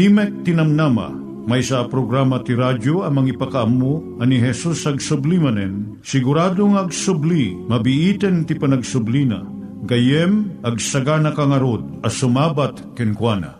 Timek Tinamnama, may sa programa ti radyo amang ipakaamu ani Jesus ag sublimanen, siguradong ag subli, mabiiten ti panagsublina, gayem ag sagana kangarod as sumabat kenkwana.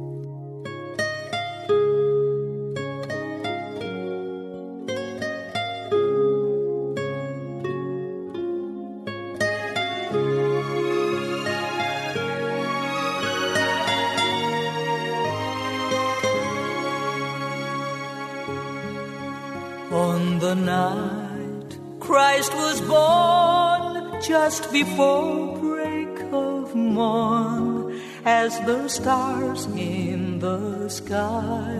Christ was born, just before break of morn, as the stars in the sky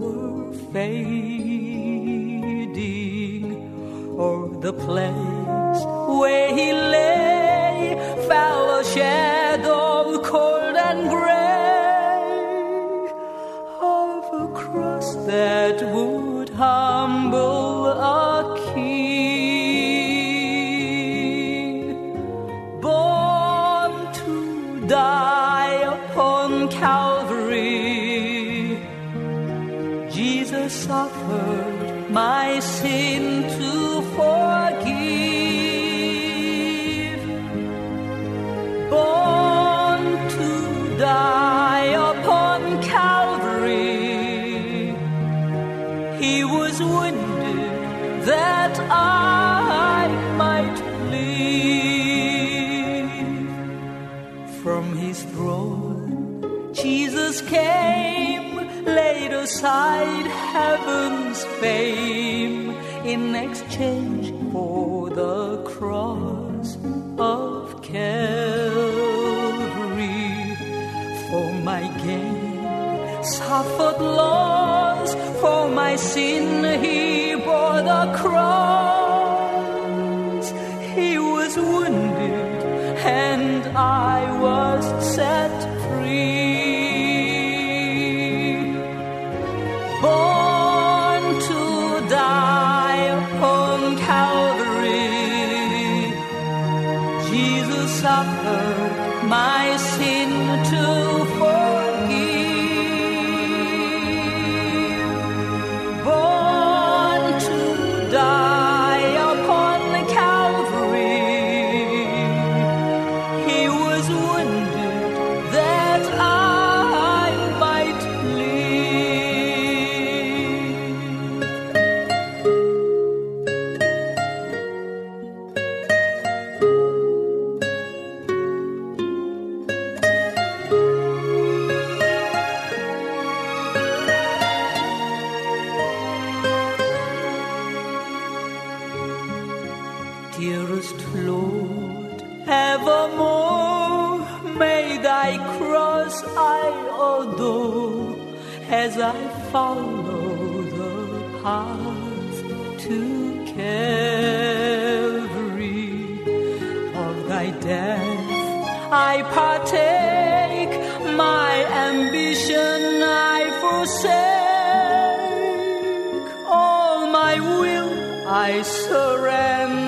were fading, or the place where he lay fell a shadow laid aside heaven's fame in exchange for the cross of Calvary. For my gain, suffered loss, for my sin he bore the cross. I surrender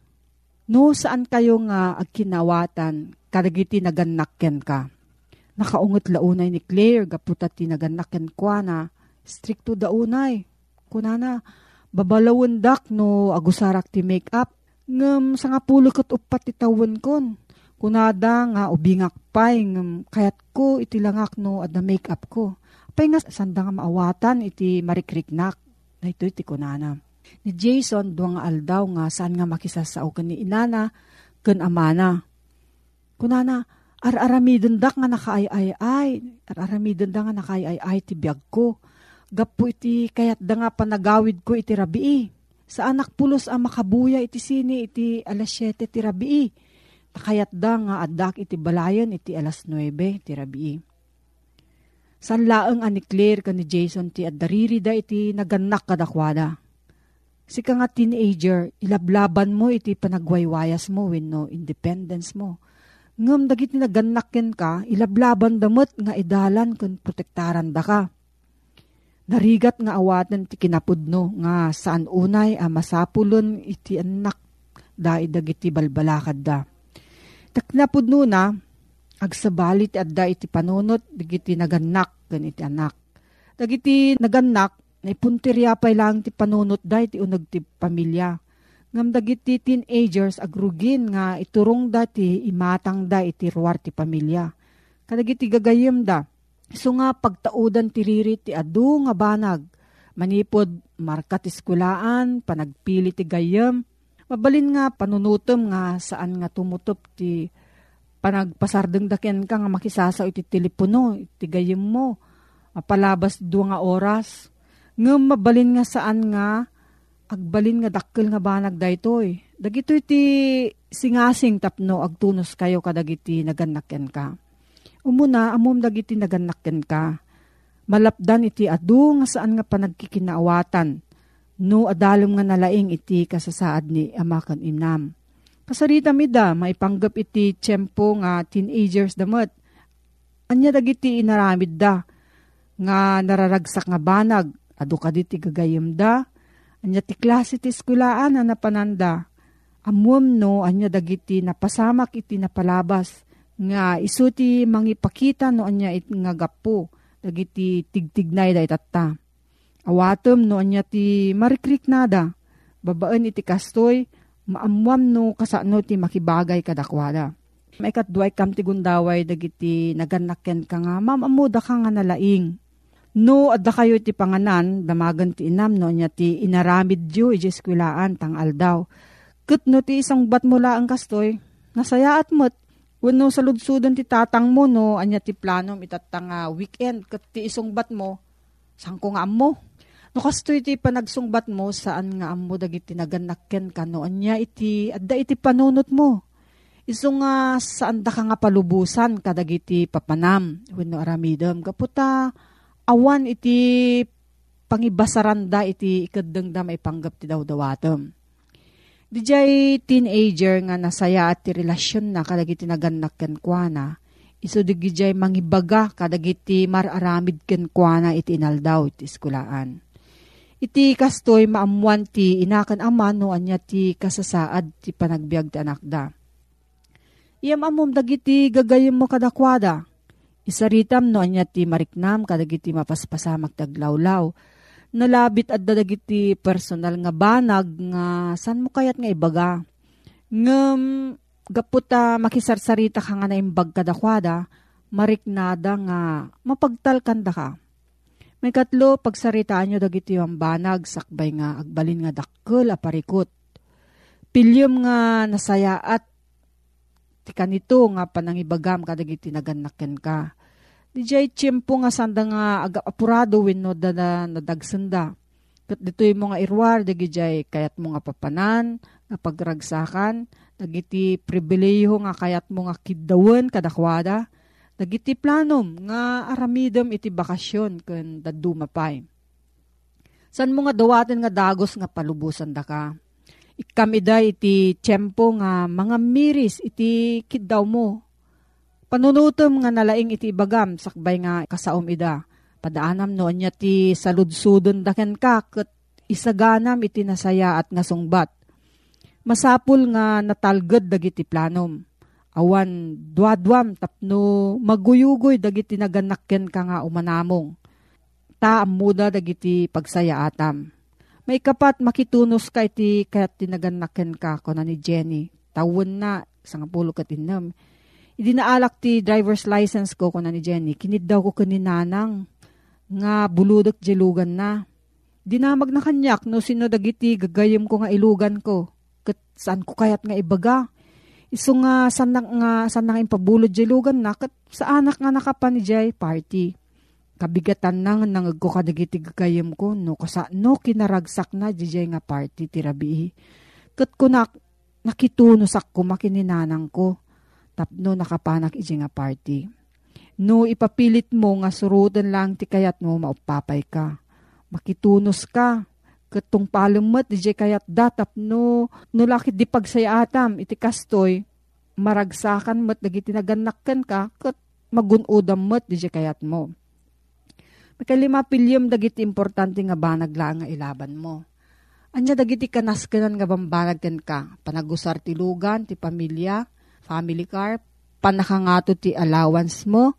No saan kayo nga agkinawatan kadagiti naganakken ka. Nakaungot launay ni Claire gaputa ti naganakken kwa na stricto daunay. Kunana babalawundak no agusarak ti make-up. Ngem sa nga pulukot upat ti tawon kon. Kunada nga ubingak pay ngem kayat ko iti langak no adda make-up ko. Pay nga sanda nga maawatan iti marikriknak. Dahito iti kunana. Ni Jason duang nga aldaw nga saan nga makisasao ken ni inana ken amana. Kunana ar-aramidon dak nga nakaay-ay-ay. Ar-aramidon da nga nakaay-ay-ay ti biyag ko. Gapo iti kayat da nga panagawid ko iti rabii. Sa anak pulos ang makabuya iti sini iti alas 7 ti rabii. Takayat da nga adak iti balayan iti alas 9 ti rabii. San laeng ani Claire ka ni Jason ti addariri da iti naganak kadakwada. Si ka nga teenager, ilablaban mo iti panagwaywayas mo wenno independence mo. Ngam dagiti naganakken ka, ilablaban damot nga idalan kun protektaran da ka. Narigat nga awatan ti kinapudno nga saan unay a masapulon iti anak da dagiti balbalakad da. Taknapudno na, agsabalit adda iti panunot dagiti naganak gan iti anak. Dagiti naganak naipuntirya pa lang ti panunot da iti unag ti pamilya. Ngam dagiti teenagers agrugin nga iturong da ti imatang da iti ruwar ti pamilya. Kadagiti gagayem da. So nga pagtaudan ti riri ti adu nga banag. Manipod markat iskulaan, panagpili ti gayem. Mabalin nga panunutom nga saan nga tumutop ti panagpasardeng daken ka nga makisasaw iti telepono, iti gayem mo. Mapalabas dua nga oras. Ngem mabalin nga saan nga agbalin nga dakkel nga banag daytoy. Dagito iti singasing tapno agtunos kayo kadagiti naganakken ka. Umuna amom dagiti naganakken ka. Malapdan iti adu nga saan nga panagkikinaawatan. No adalom nga nalaing iti kasasaad ni amakan imnam. Kasarita mi da, maipanggap iti tiyempo nga teenagers damot. Anya dagiti inaramid da, nga nararagsak nga banag, adu kaditi gagayem da, anya ti klase ti eskulaan na napananda. Amuam no, anya dagiti napasamak iti napalabas, nga isu ti mangipakita no anya it nga gapo, dagiti tigtignay da itatta. Awatom no anya ti marikrik nada, babaan iti kastoy, maamuam no kasano ti makibagay kadakwada. May katduay kam ti gundaway dagiti naganakken ka nga, ma'am amuda ka nga nalaing. No, adda kayo ti panganan, damagan ti inam no, nya ti inaramid diyo, ijeskulaan, tang aldaw. Kat no ti isang bat mula ang kastoy, nasayaat mo't, Wano sa ludsudon ti tatang mo, no, anya ti planom itatang uh, weekend, kat ti isungbat mo, saan ko nga mo? No kasto iti panagsungbat mo, saan nga amo dagiti naganakken ka, no, anya iti, adda iti panunot mo. Iso nga saan da ka nga palubusan kadagiti papanam, wano aramidam, kaputa, awan iti pangibasaranda iti ikadeng da may panggap ti daw dawatom Dijay teenager nga nasaya at ti relasyon na kadagiti naganak ken kuana. Iso digijay mangibaga kadagiti mararamid ken kuana iti inaldaw iti eskulaan. Iti kastoy maamuan ti inakan ama no anya ti kasasaad ti panagbiag ti anak da. Iyam amom dagiti gagayem mo kadakwada. Isaritam no anya ti mariknam kadagiti mapaspasamak taglawlaw nalabit at dadagiti personal nga banag nga san mo kayat nga ibaga. Ngem gaputa makisarsarita ka nga na imbag kadakwada, mariknada nga mapagtalkan da ka. May katlo, pagsaritaan nyo dagiti ang banag, sakbay nga agbalin nga dakkel aparikot. Pilyom nga nasaya at ti kanito nga panangibagam kadagiti naganakken ka Dijay tiyempo nga sanda nga aga apurado wenno da na nadagsanda. Kat dito yung mga irwar, dagijay kayat mo nga papanan, nga pagragsakan, dagiti pribileyo nga kayat mo nga kidawan kadakwada, dagiti planom nga aramidem iti bakasyon ken daduma pay. San mo nga dawaten nga dagos nga palubusan da ka? Ikamida iti tiyempo nga mga miris iti kidaw mo Panunutom nga nalaing iti bagam sakbay nga kasaom ida. Padaanam no anya ti saludsudon daken ka ket isaganam iti nasaya at nga sungbat. Masapul nga natalged dagiti planom. Awan duadwam tapno maguyugoy dagiti naganakken ka nga umanamong. Ta amuda dagiti pagsaya atam. May kapat makitunos ka iti kayat tinaganakken ka ko na ni Jenny. Tawon na, isang pulo katinam Idi naalak ti driver's license ko kuna ni Jenny. Kinid daw ko kaninanang nga buludok jelugan na. Dinamag na kanyak no sino dagiti gagayem ko nga ilugan ko. Kat saan ko kayat nga ibaga. Iso nga sanak nga sanak impabulod jelugan na kat sa anak nga nakapan ni Jay party. Kabigatan nang nangag ko kadagiti gagayem ko no kasa no kinaragsak na Jay nga party tirabi. Kat kunak nakitunosak ko makininanang ko tapno nakapanak iji nga party. No ipapilit mo nga surutan lang ti kayat mo maupapay ka. Makitunos ka. Katong palumot di kayat datap no, no lakit di pagsayatam iti kastoy maragsakan mat dagiti naganakkan ka kat magunudam mat di kayat mo. Makalima pilyom dagiti importante nga banag lang nga ilaban mo. Anya dagiti kanaskanan nga bambanag ken ka, panagusar ti lugan, ti pamilya, family car, panakangato ti allowance mo,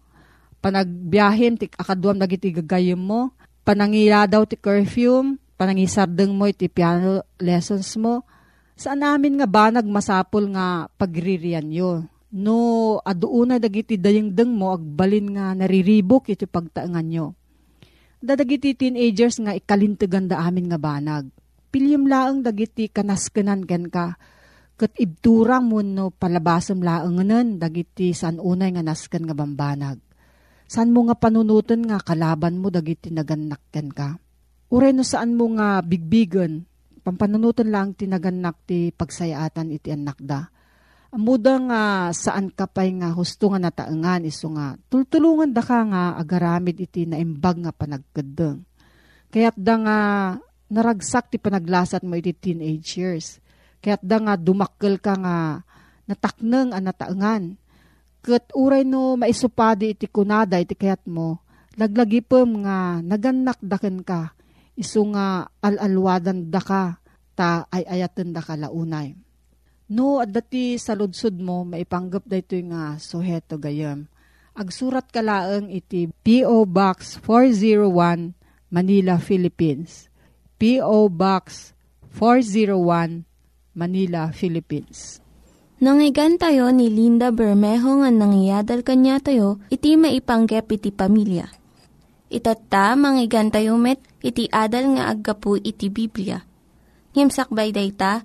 panagbiyahin ti akaduam dagiti gagayem mo, panangila daw ti curfew, panangisardeng mo iti piano lessons mo, saan namin nga ba nagmasapol nga pagririan yo. No, aduuna dagiti dayengdeng mo, agbalin nga nariribok iti pagtaangan nyo. Dadagiti teenagers nga ikalintigan da amin nga banag. Pilyam laang dagiti kanaskanan ken ka, Kat ibturang mo no palabasam laanganan dagiti san unay nga nasken nga bambanag. San mo nga panunutan nga kalaban mo dagiti naganakken ka. Uray no saan mo nga bigbigan, pampanunutan lang tinaganak ti pagsayaatan iti anak da. Amuda nga saan ka pa'y nga husto nga nataangan iso nga tultulungan da ka nga agaramid iti naimbag nga panagkadeng. Kaya't da nga naragsak ti panaglasat mo iti teenage years. Kaya't da nga dumakkel ka nga natakneng ang nataangan. Kat uray no maisupadi iti kunada iti kayat mo, laglagipem nga naganak daken ka, iso nga alalwadan da ka, ta ay ayaten da ka launay. No, at dati sa ludsud mo, maipanggap da ito nga suheto gayam. Agsurat ka laeng iti P.O. Box 401, Manila, Philippines. P.O. Box 401, Manila, Philippines. Nangyigan tayo ni Linda Bermejo nga nangyadal kanya tayo, iti maipanggep iti pamilya. Itatta, manggigan met, iti adal nga aggapu iti Biblia. Ngimsakbay day ta,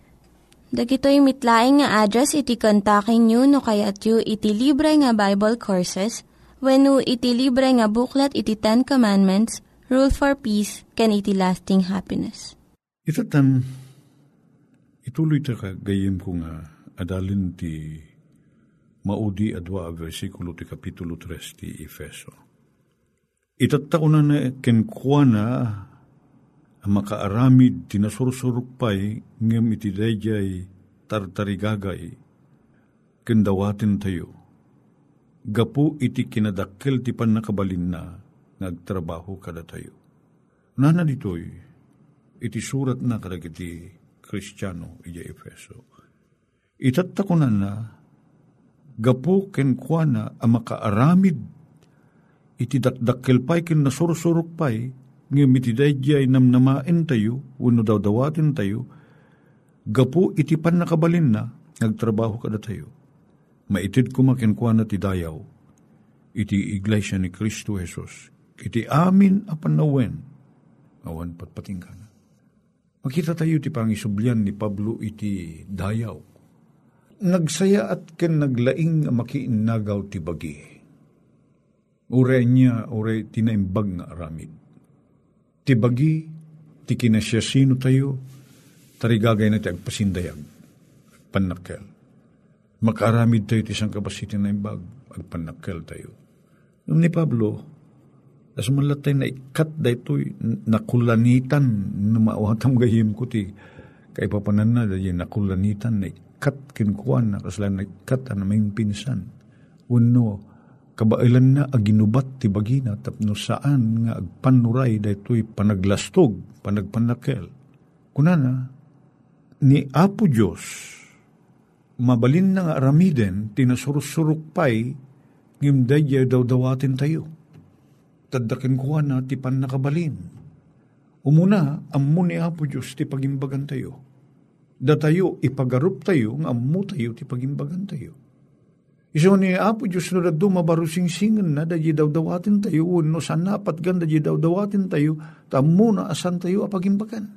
Dagitoy mitlaing nga address iti kontakin nyo no kayat yu iti libre nga Bible Courses when iti libre nga buklat iti Ten Commandments, Rule for Peace, can iti lasting happiness. Itatan, ituloy ta ka gayem ko nga adalin ti maudi adwa a versikulo ti kapitulo 3 ti Efeso. Itatta ko na na kenkwana makaaramid tinasursurupay ngem iti dayjay tartarigagay kendawatin tayo. Gapu iti kinadakkel ti panakabalin na nagtrabaho kada tayo. Nana ditoy, iti surat na kadag iti Kristiyano iti Efeso. Na na gapu kenkwana ang makaaramid iti dakdakkel pay ken nasursurok pay ngem iti dayjay namnamaen tayo, uno daw dawatin tayo, gapu iti pan nakabalin na, nagtrabaho kada tayo. Maitid kumakinkwa na ti dayaw, iti iglesia ni Kristo Jesus, iti amin apanawen, awan patpating ka na. Makita tayo ti pangisublian ni Pablo iti dayaw. Nagsaya at ken naglaing makiinagaw ti bagi. Ure niya, ure tinaimbag nga aramid ti bagi, ti kinasyasino tayo, tarigagay na ti agpasindayag, panakkel. Makaramid tayo ti isang kapasitin na imbag, agpanakkel tayo. Nung ni Pablo, as malat tayo na ikat da ito'y nakulanitan na mauhatam gayim ko ti kay papanan na dahil nakulanitan na ikat kinkuan na kaslan na ikat na may pinsan. Uno, kabailan na aginubat ti bagina tapno saan nga agpanuray daytoy panaglastog, panagpanakel. Kunana, ni Apo Diyos, mabalin na nga aramiden, tinasursurok pay, ngimdaya daw dawatin tayo. Tadakin ko na ti panakabalin. Umuna, ammo ni Apo Diyos ti pagimbagan tayo. Da tayo, ipagarup tayo, nga ammo tayo ti pagimbagan tayo Iso ni Apo Diyos no mabarusing singan na daji daw dawatin tayo no sanapat gan daji daw dawatin tayo tamo na asan tayo apagimbakan.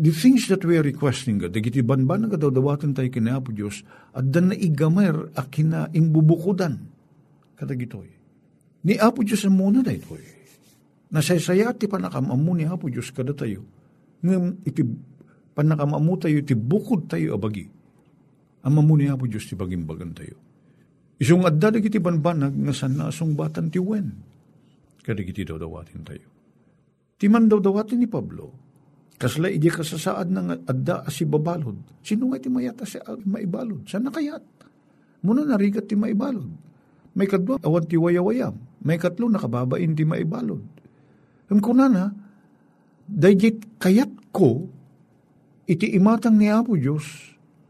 The things that we are requesting God, dagiti banban nga daw dawatin tayo kina Apo Diyos at dan na igamer a kina imbubukudan kadagitoy. Ni Apo Diyos ang muna da itoy. Nasaysaya ti panakamamu ni Apo Diyos kada tayo. Ngam iti panakamamu tayo iti bukod tayo abagi. Ang mamu ni Apo Diyos ti bagimbagan tayo Isung adda dagiti banbanag nga sana asong batan ti wen. Kadagiti daw dawatin tayo. Ti man daw dawatin ni Pablo, kasla iji kasasaad ng adda asi babalod. Sino nga ti mayata si maibalod? Sana kayat? Muna narigat ti maibalod. May kadwa, awan ti wayawayam. May katlo, nakababain ti maibalod. Ang kuna na, dayjit kayat ko, iti imatang ni Apo Diyos,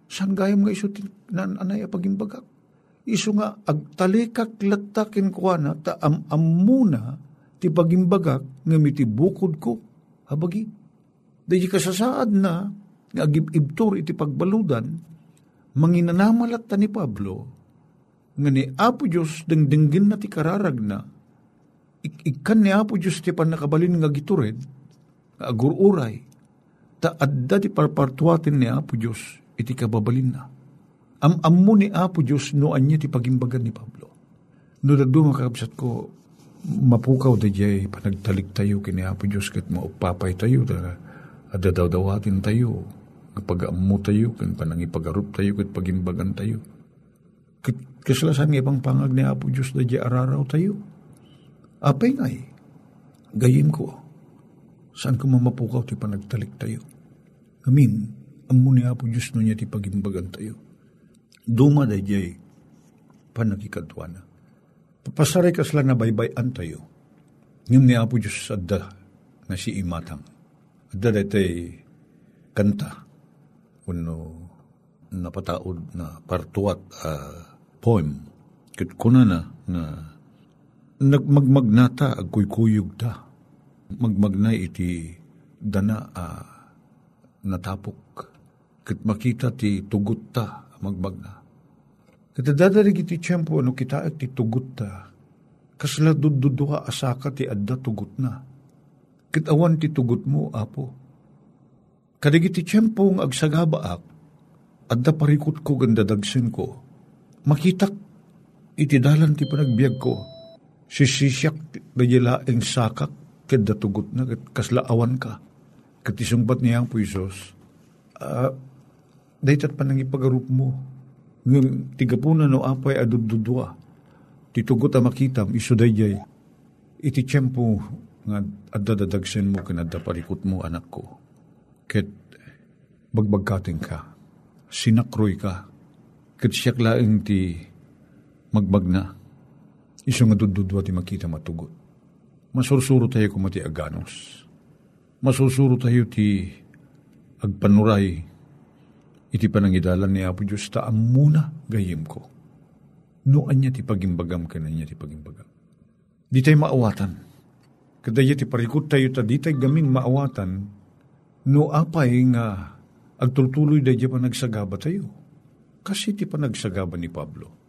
saan gayam nga iso nan anay apagimbagak? Iso nga agtalikak latakin ko ta am amuna ti pagimbagak nga miti bukod ko habagi. Dahil kasasaad na nga agibibtur iti pagbaludan manginanamalat ta ni Pablo nga ni Apo Diyos dengdenggin na ti kararag na ikan ni Apo Diyos ti panakabalin nga gitured nga agururay ta adda ti parpartuatin ni Apo Diyos iti kababalin na Am ammo ni Apo Diyos no anya ti pagimbagan ni Pablo. No dagdo makakabsat ko, mapukaw da jay panagtalik tayo kini Apo Diyos kat maupapay tayo da adadaw-dawatin tayo kapag ammo tayo kan panangipagarup tayo kat pagimbagan tayo. Kat kasalasan nga pang pangag ni Apo Diyos da jay araraw tayo. Apay ngay, gayim ko, saan ko mamapukaw ti panagtalik tayo. Amin, ammo ni Apo Diyos no niya ti pagimbagan tayo duma da jay panagikadwa na. Papasaray ka sila na baybayan tayo. Ngim ni Apo Diyos adda na si imatang. Adda datay kanta. Uno napataod na partuat uh, poem. Kat kuna na nga nagmagmagnata ag kuykuyog ta. Magmagnay iti dana a natapok. Kat makita ti tugot ta magmagna. Kat dadarig iti tiyempo ano kita at tugot ta. Kasla dududuha asaka ti adda tugot na. Kat awan ti tugot mo, apo. Kadigiti tiyempo ng agsagabaak, adda parikot ko ganda dagsin ko. Makitak iti dalan ti panagbiag ko. Sisisyak dayalaeng sakak kada tugot na kat kasla awan ka. Kat isungbat niya ang puisos. Uh, Daytat pa nang ipagarup mo. Ngam tigapuna no apay adududwa. Titugot a makitam iso dayjay. Iti tiyempo nga adadadagsen mo kanada parikot mo anak ko. Ket bagbagkating ka. Sinakroy ka. Ket siyak laeng ti magbagna. Iso nga dududwa ti makita matugot. Masursuro tayo kumati aganos. Masursuro tayo ti agpanuray iti panangidalan ni Apo Diyos ta muna gayim ko. Noan niya ti pagimbagam ka na niya ti pagimbagam. Di tayo maawatan. Kadaya ti parikot tayo ta di tayo gaming maawatan no apay nga agtultuloy da pa nagsagaba tayo. Kasi ti panagsagaba ni Pablo.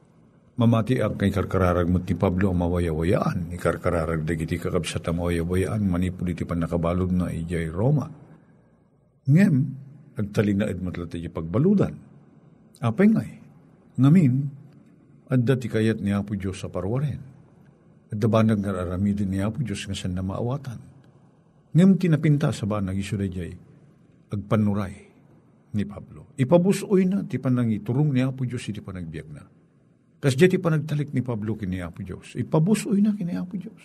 Mamati ang kay karkararag mo ti Pablo ang mawayawayaan. Ikarkararag da giti kakabsat ang mawayawayaan. Manipuli ti panakabalod na ijay Roma. Ngem, agtalinaed matlat iti pagbaludan. Apay ngay, ngamin, adda ti kayat ni Apo Diyos sa parwaren. Adda banag nga aramidin ni Apo Diyos nga san na maawatan. Ngem tinapinta sa banag isurayjay, agpanuray ni Pablo. Ipabusoy na, ti panang iturong ni Apo Diyos, iti panagbiag na. Kas ti panagtalik ni Pablo kini Apo Diyos. Ipabusoy na kini Apo Diyos.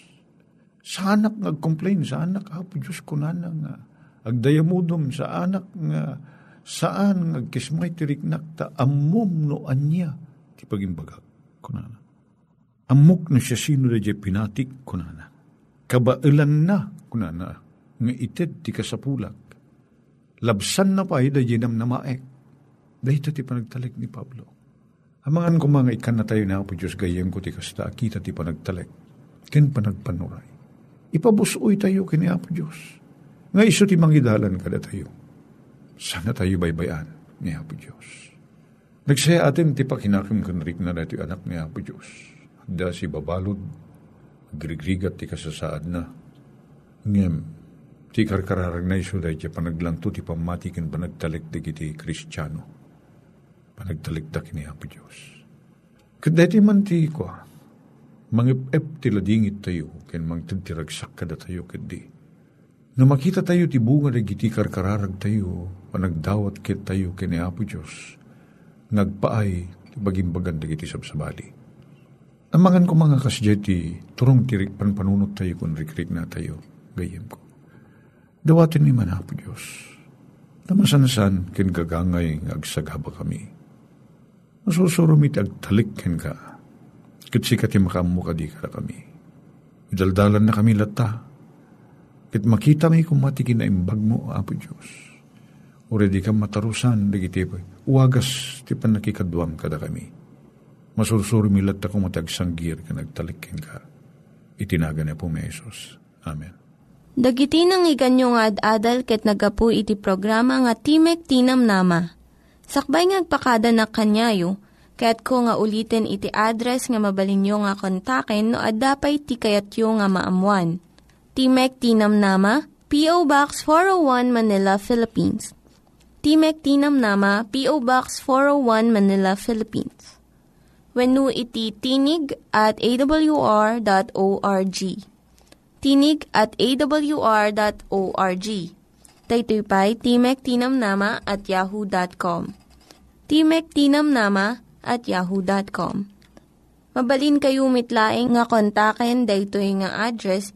Sa anak nag-complain, sa anak Apo Diyos kunana nga, agdayamudom sa anak nga saan agkismay tiriknak ta amom no anya ti pagimbagag kunana. Amok na siya sino na pinatik kunana. Kabailan na kunana nga ited ti kasapulak. Labsan na pa ida jinam na maek. Dahito ti panagtalik ni Pablo. Amangan ko mga ikan na tayo na po Diyos gayem ko ti kasta kita ti panagtalik. Ken panagpanuray. Ipabusoy tayo kini Apo Diyos nga iso ti mangidalan kada tayo. Sana tayo baybayan ni Apo Diyos. Nagsaya atin ti pakinakim kanrik na dati anak ni Apo Diyos. Da si babalod, grigrigat ti kasasaad na. Ngem, ti karkararag na iso dahil ti panaglanto ti pamatikin panagtalik di kiti kristyano. Panagtalik da kini Apo Diyos. Kadati man ti ko, mangip-ep ti ladingit tayo, ken mangtagtiragsak kada tayo kadi Na makita tayo ti bunga na giti karkararag tayo, panagdawat kit tayo kini Apo Diyos, nagpaay ti bagimbagan da giti sabsabali. Amangan ko mga kasjeti, turong tirik panpanunot tayo kung rikrik na tayo, gayem ko. Dawatin ni man Apo Diyos, tamasan-san kin gagangay agsagaba kami. Masusurumit agtalik ken ka, kitsi ka ti makamu ka kami. Idaldalan na kami lata, Ket makita may kumatikin na imbag mo, Apo Diyos. Di ka matarusan, dagiti pa. Uwagas, ti pa nakikadwam kada kami. Masursuri milat ako matagsanggir ka nagtalikin ka. Itinaga niya po may Jesus. Amen. Dagiti nang iganyo nga ad-adal ket nagapu iti programa nga Timek Tinam Nama. Sakbay ngagpakada na kanyayo, ket ko nga ulitin iti address nga mabalinyo nga kontaken no ad-dapay tikayatyo nga maamuan. Timek Tinam Nama, P.O. Box 401 Manila, Philippines. Timek Tinam Nama, P.O. Box 401 Manila, Philippines. When iti tinig at awr.org. Tinig at awr.org. Daytoy pa'y Timek Tinam Nama at yahoo.com. Timek Tinam Nama at yahoo.com. Mabalin kayo mitlaing nga kontaken daytoy nga address